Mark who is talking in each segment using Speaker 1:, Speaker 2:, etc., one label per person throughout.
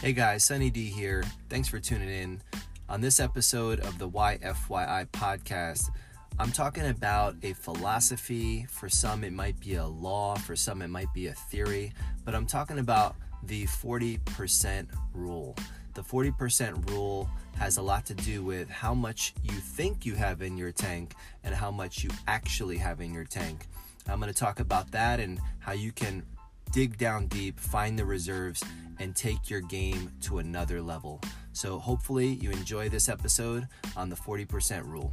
Speaker 1: Hey guys, Sunny D here. Thanks for tuning in. On this episode of the YFYI podcast, I'm talking about a philosophy. For some, it might be a law, for some, it might be a theory, but I'm talking about the 40% rule. The 40% rule has a lot to do with how much you think you have in your tank and how much you actually have in your tank. I'm going to talk about that and how you can dig down deep, find the reserves, and take your game to another level. So, hopefully, you enjoy this episode on the 40% rule.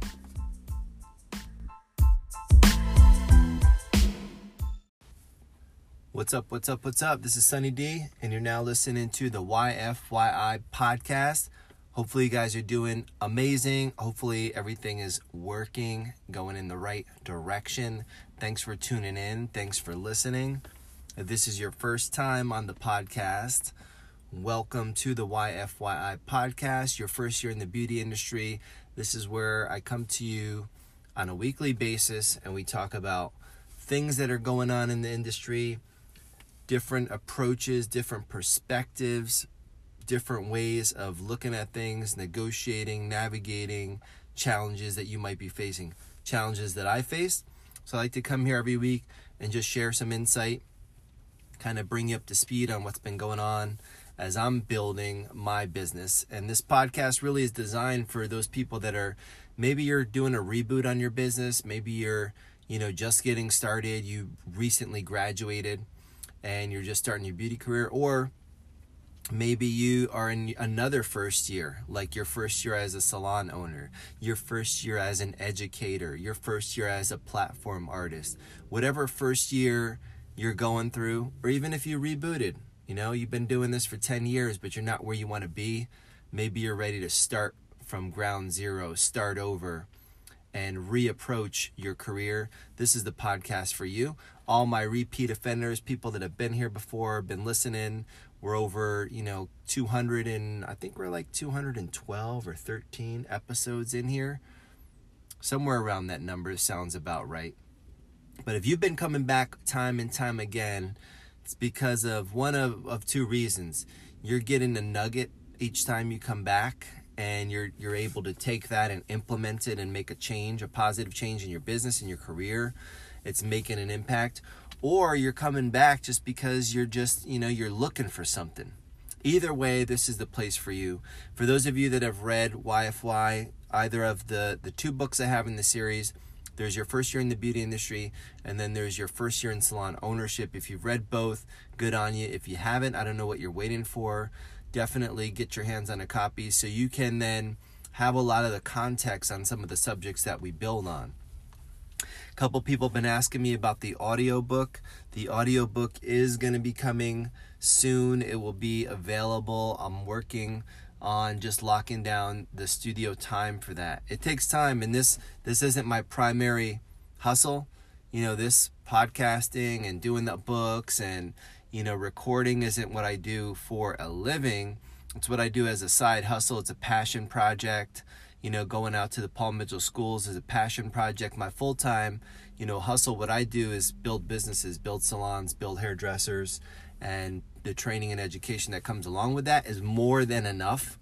Speaker 1: What's up? What's up? What's up? This is Sunny D, and you're now listening to the YFYI podcast. Hopefully, you guys are doing amazing. Hopefully, everything is working, going in the right direction. Thanks for tuning in. Thanks for listening. If this is your first time on the podcast, welcome to the YFYI podcast, your first year in the beauty industry. This is where I come to you on a weekly basis and we talk about things that are going on in the industry, different approaches, different perspectives, different ways of looking at things, negotiating, navigating challenges that you might be facing, challenges that I face. So I like to come here every week and just share some insight kind of bring you up to speed on what's been going on as I'm building my business. And this podcast really is designed for those people that are maybe you're doing a reboot on your business, maybe you're, you know, just getting started, you recently graduated and you're just starting your beauty career or maybe you are in another first year, like your first year as a salon owner, your first year as an educator, your first year as a platform artist. Whatever first year you're going through, or even if you rebooted, you know, you've been doing this for 10 years, but you're not where you want to be. Maybe you're ready to start from ground zero, start over, and reapproach your career. This is the podcast for you. All my repeat offenders, people that have been here before, been listening, we're over, you know, 200 and I think we're like 212 or 13 episodes in here. Somewhere around that number sounds about right. But if you've been coming back time and time again, it's because of one of, of two reasons. You're getting a nugget each time you come back and you're you're able to take that and implement it and make a change, a positive change in your business and your career. It's making an impact. Or you're coming back just because you're just, you know, you're looking for something. Either way, this is the place for you. For those of you that have read YFY, either of the the two books I have in the series, there's your first year in the beauty industry, and then there's your first year in salon ownership. If you've read both, good on you. If you haven't, I don't know what you're waiting for. Definitely get your hands on a copy so you can then have a lot of the context on some of the subjects that we build on. A couple people have been asking me about the audiobook. The audiobook is going to be coming soon. It will be available. I'm working on just locking down the studio time for that. It takes time and this this isn't my primary hustle. You know, this podcasting and doing the books and you know, recording isn't what I do for a living. It's what I do as a side hustle. It's a passion project. You know, going out to the Paul Mitchell schools is a passion project. My full time, you know, hustle, what I do is build businesses, build salons, build hairdressers, and the training and education that comes along with that is more than enough.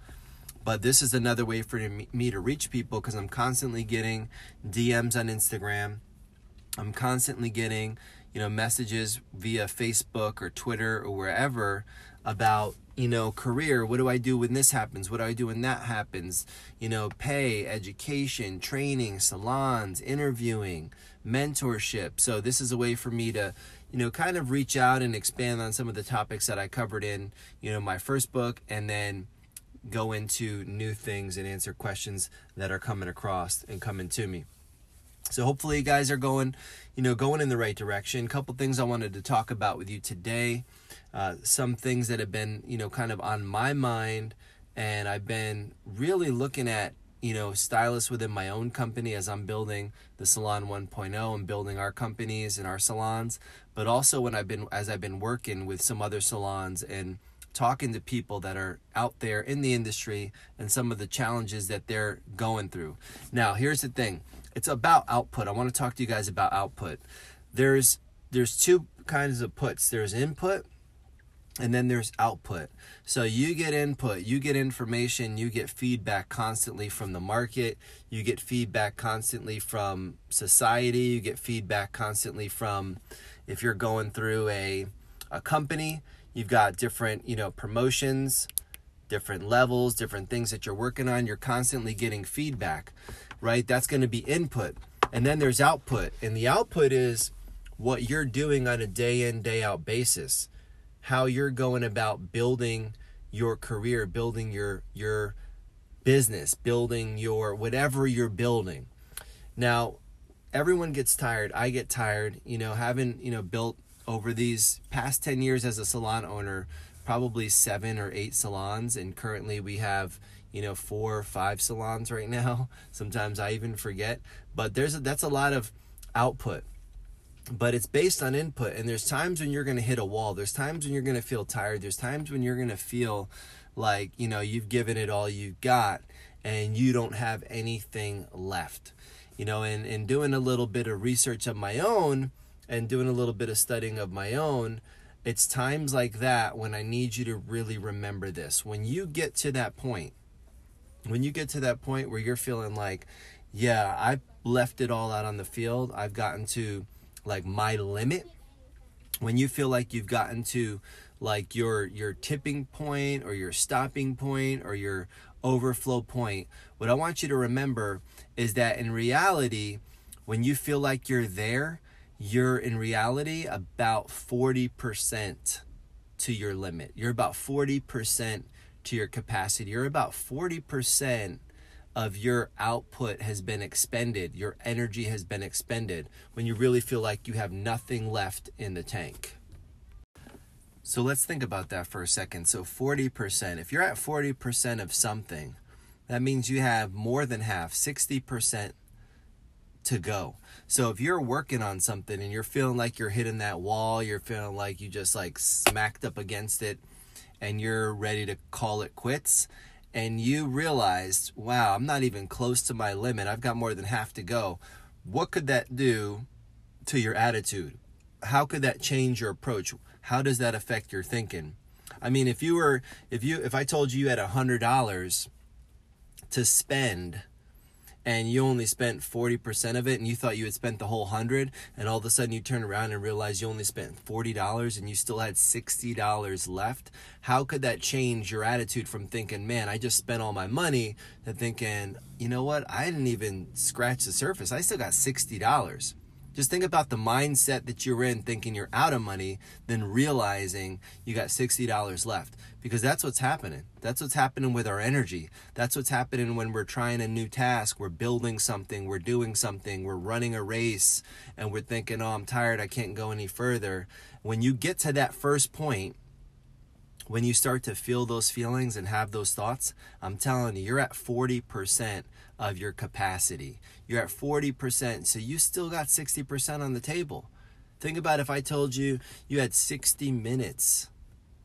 Speaker 1: But this is another way for me to reach people because I'm constantly getting DMs on Instagram. I'm constantly getting, you know, messages via Facebook or Twitter or wherever about, you know, career. What do I do when this happens? What do I do when that happens? You know, pay, education, training, salons, interviewing, mentorship. So this is a way for me to, you know, kind of reach out and expand on some of the topics that I covered in, you know, my first book and then go into new things and answer questions that are coming across and coming to me. So hopefully you guys are going, you know, going in the right direction. A couple things I wanted to talk about with you today. Uh, some things that have been, you know, kind of on my mind and I've been really looking at you know, stylists within my own company as I'm building the Salon 1.0 and building our companies and our salons, but also when I've been as I've been working with some other salons and talking to people that are out there in the industry and some of the challenges that they're going through. Now, here's the thing. It's about output. I want to talk to you guys about output. There's there's two kinds of puts. There's input and then there's output. So you get input, you get information, you get feedback constantly from the market, you get feedback constantly from society, you get feedback constantly from if you're going through a a company, you've got different, you know, promotions, different levels, different things that you're working on, you're constantly getting feedback, right? That's going to be input. And then there's output. And the output is what you're doing on a day in, day out basis how you're going about building your career, building your your business, building your whatever you're building. Now, everyone gets tired. I get tired, you know, having, you know, built over these past 10 years as a salon owner, probably 7 or 8 salons and currently we have you know four or five salons right now sometimes i even forget but there's a, that's a lot of output but it's based on input and there's times when you're going to hit a wall there's times when you're going to feel tired there's times when you're going to feel like you know you've given it all you've got and you don't have anything left you know and, and doing a little bit of research of my own and doing a little bit of studying of my own it's times like that when i need you to really remember this. When you get to that point when you get to that point where you're feeling like yeah i left it all out on the field. I've gotten to like my limit. When you feel like you've gotten to like your your tipping point or your stopping point or your overflow point what i want you to remember is that in reality when you feel like you're there you're in reality about 40% to your limit. You're about 40% to your capacity. You're about 40% of your output has been expended, your energy has been expended, when you really feel like you have nothing left in the tank. So let's think about that for a second. So 40%, if you're at 40% of something, that means you have more than half, 60% to go. So if you're working on something and you're feeling like you're hitting that wall, you're feeling like you just like smacked up against it and you're ready to call it quits, and you realized, wow, I'm not even close to my limit. I've got more than half to go. What could that do to your attitude? How could that change your approach? How does that affect your thinking? I mean, if you were, if you, if I told you you had a hundred dollars to spend and you only spent 40% of it and you thought you had spent the whole 100 and all of a sudden you turn around and realize you only spent $40 and you still had $60 left? How could that change your attitude from thinking man i just spent all my money to thinking you know what? I didn't even scratch the surface. I still got $60 just think about the mindset that you're in thinking you're out of money, then realizing you got $60 left. Because that's what's happening. That's what's happening with our energy. That's what's happening when we're trying a new task, we're building something, we're doing something, we're running a race, and we're thinking, oh, I'm tired, I can't go any further. When you get to that first point, when you start to feel those feelings and have those thoughts, I'm telling you, you're at 40% of your capacity. You're at 40%, so you still got 60% on the table. Think about if I told you you had 60 minutes,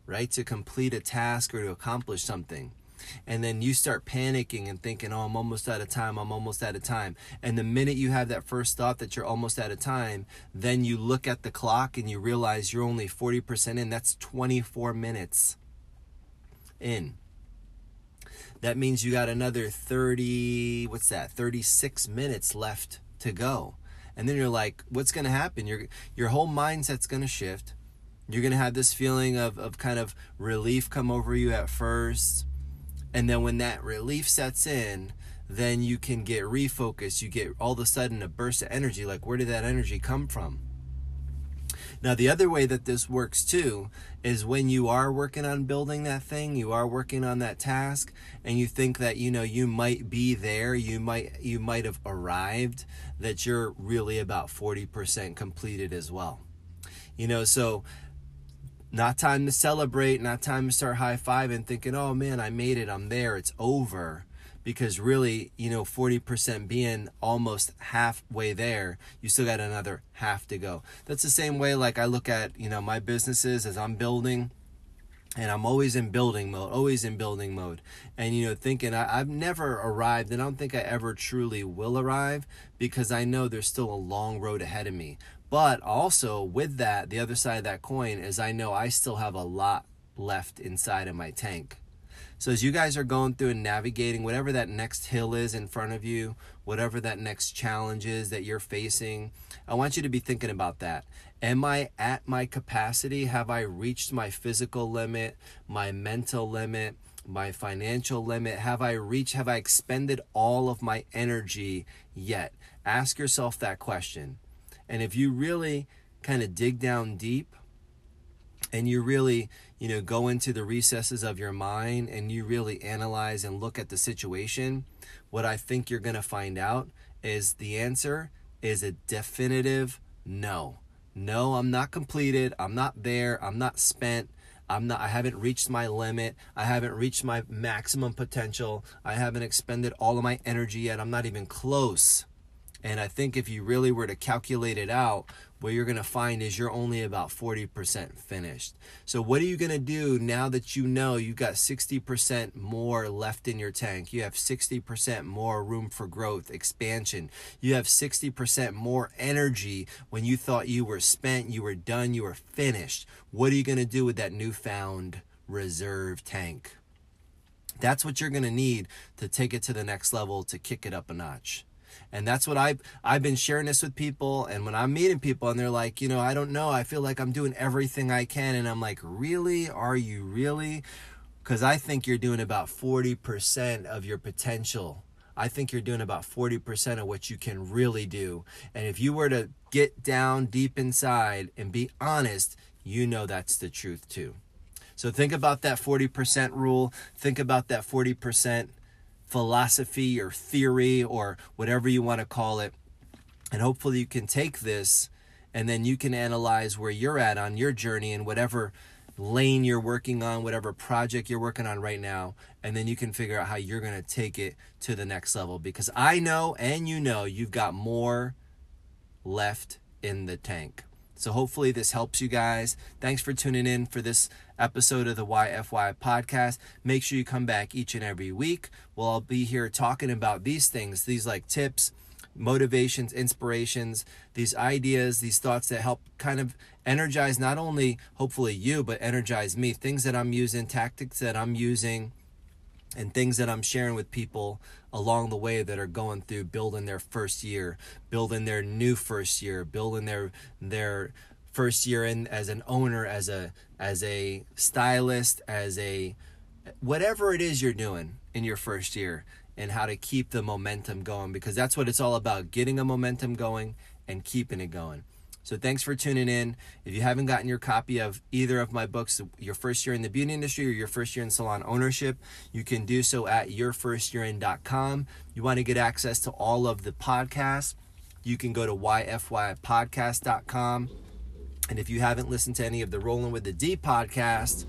Speaker 1: right, to complete a task or to accomplish something. And then you start panicking and thinking, oh, I'm almost out of time, I'm almost out of time. And the minute you have that first thought that you're almost out of time, then you look at the clock and you realize you're only 40% in. That's 24 minutes in. That means you got another 30, what's that, 36 minutes left to go. And then you're like, what's going to happen? Your, your whole mindset's going to shift. You're going to have this feeling of, of kind of relief come over you at first and then when that relief sets in, then you can get refocused. You get all of a sudden a burst of energy. Like, where did that energy come from? Now, the other way that this works too is when you are working on building that thing, you are working on that task, and you think that you know you might be there, you might you might have arrived, that you're really about 40% completed as well. You know, so not time to celebrate, not time to start high fiving, thinking, oh man, I made it, I'm there, it's over. Because really, you know, 40% being almost halfway there, you still got another half to go. That's the same way, like I look at, you know, my businesses as I'm building and I'm always in building mode, always in building mode. And, you know, thinking I, have never arrived and I don't think I ever truly will arrive because I know there's still a long road ahead of me. But also with that, the other side of that coin is I know I still have a lot left inside of my tank. So as you guys are going through and navigating whatever that next hill is in front of you, whatever that next challenge is that you're facing, I want you to be thinking about that. Am I at my capacity? Have I reached my physical limit, my mental limit, my financial limit? Have I reached, have I expended all of my energy yet? Ask yourself that question. And if you really kind of dig down deep and you really, you know, go into the recesses of your mind and you really analyze and look at the situation, what I think you're going to find out is the answer is a definitive no. No, I'm not completed. I'm not there. I'm not spent. I'm not I haven't reached my limit. I haven't reached my maximum potential. I haven't expended all of my energy yet. I'm not even close. And I think if you really were to calculate it out, what you're going to find is you're only about 40% finished. So, what are you going to do now that you know you've got 60% more left in your tank? You have 60% more room for growth, expansion. You have 60% more energy when you thought you were spent, you were done, you were finished. What are you going to do with that newfound reserve tank? That's what you're going to need to take it to the next level, to kick it up a notch. And that's what I've I've been sharing this with people. And when I'm meeting people and they're like, you know, I don't know, I feel like I'm doing everything I can. And I'm like, really? Are you really? Because I think you're doing about 40% of your potential. I think you're doing about 40% of what you can really do. And if you were to get down deep inside and be honest, you know that's the truth too. So think about that 40% rule. Think about that 40% philosophy or theory or whatever you want to call it. And hopefully you can take this and then you can analyze where you're at on your journey and whatever lane you're working on, whatever project you're working on right now, and then you can figure out how you're going to take it to the next level. Because I know and you know you've got more left in the tank. So hopefully this helps you guys. Thanks for tuning in for this episode of the YFY podcast. Make sure you come back each and every week. Well, I'll be here talking about these things, these like tips, motivations, inspirations, these ideas, these thoughts that help kind of energize not only hopefully you, but energize me. Things that I'm using, tactics that I'm using and things that I'm sharing with people along the way that are going through building their first year, building their new first year, building their their first year in as an owner, as a as a stylist, as a whatever it is you're doing in your first year and how to keep the momentum going because that's what it's all about, getting a momentum going and keeping it going. So thanks for tuning in. If you haven't gotten your copy of either of my books, your first year in the beauty industry or your first year in salon ownership, you can do so at yourfirstyearin.com. You want to get access to all of the podcasts, you can go to yfypodcast.com. And if you haven't listened to any of the Rolling with the D podcast,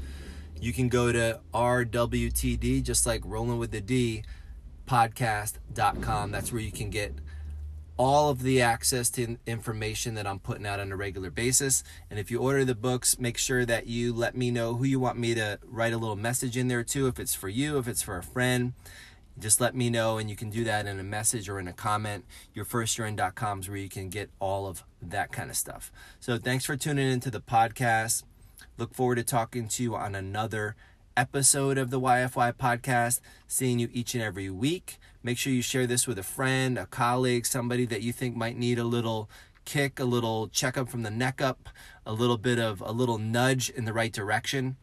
Speaker 1: you can go to RWTD, just like Rolling with the D podcast.com. That's where you can get all of the access to information that I'm putting out on a regular basis. And if you order the books, make sure that you let me know who you want me to write a little message in there too. If it's for you, if it's for a friend, just let me know. And you can do that in a message or in a comment. Yourfirstyearin.com is where you can get all of that kind of stuff. So thanks for tuning into the podcast. Look forward to talking to you on another episode of the YFY podcast, seeing you each and every week. Make sure you share this with a friend, a colleague, somebody that you think might need a little kick, a little checkup from the neck up, a little bit of a little nudge in the right direction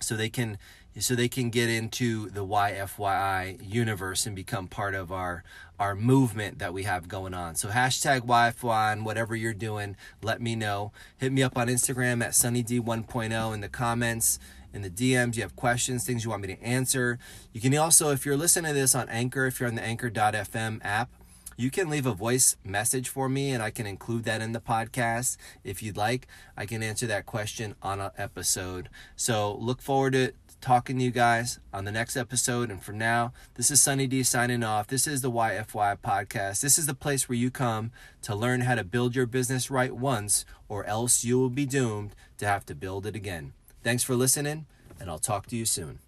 Speaker 1: so they can so they can get into the YFYI universe and become part of our our movement that we have going on. So hashtag YFY and whatever you're doing, let me know. Hit me up on Instagram at SunnyD1.0 in the comments in the DMs. You have questions, things you want me to answer. You can also, if you're listening to this on Anchor, if you're on the Anchor.fm app, you can leave a voice message for me and I can include that in the podcast if you'd like. I can answer that question on an episode. So look forward to talking to you guys on the next episode. And for now, this is Sunny D signing off. This is the YFY podcast. This is the place where you come to learn how to build your business right once, or else you will be doomed to have to build it again. Thanks for listening, and I'll talk to you soon.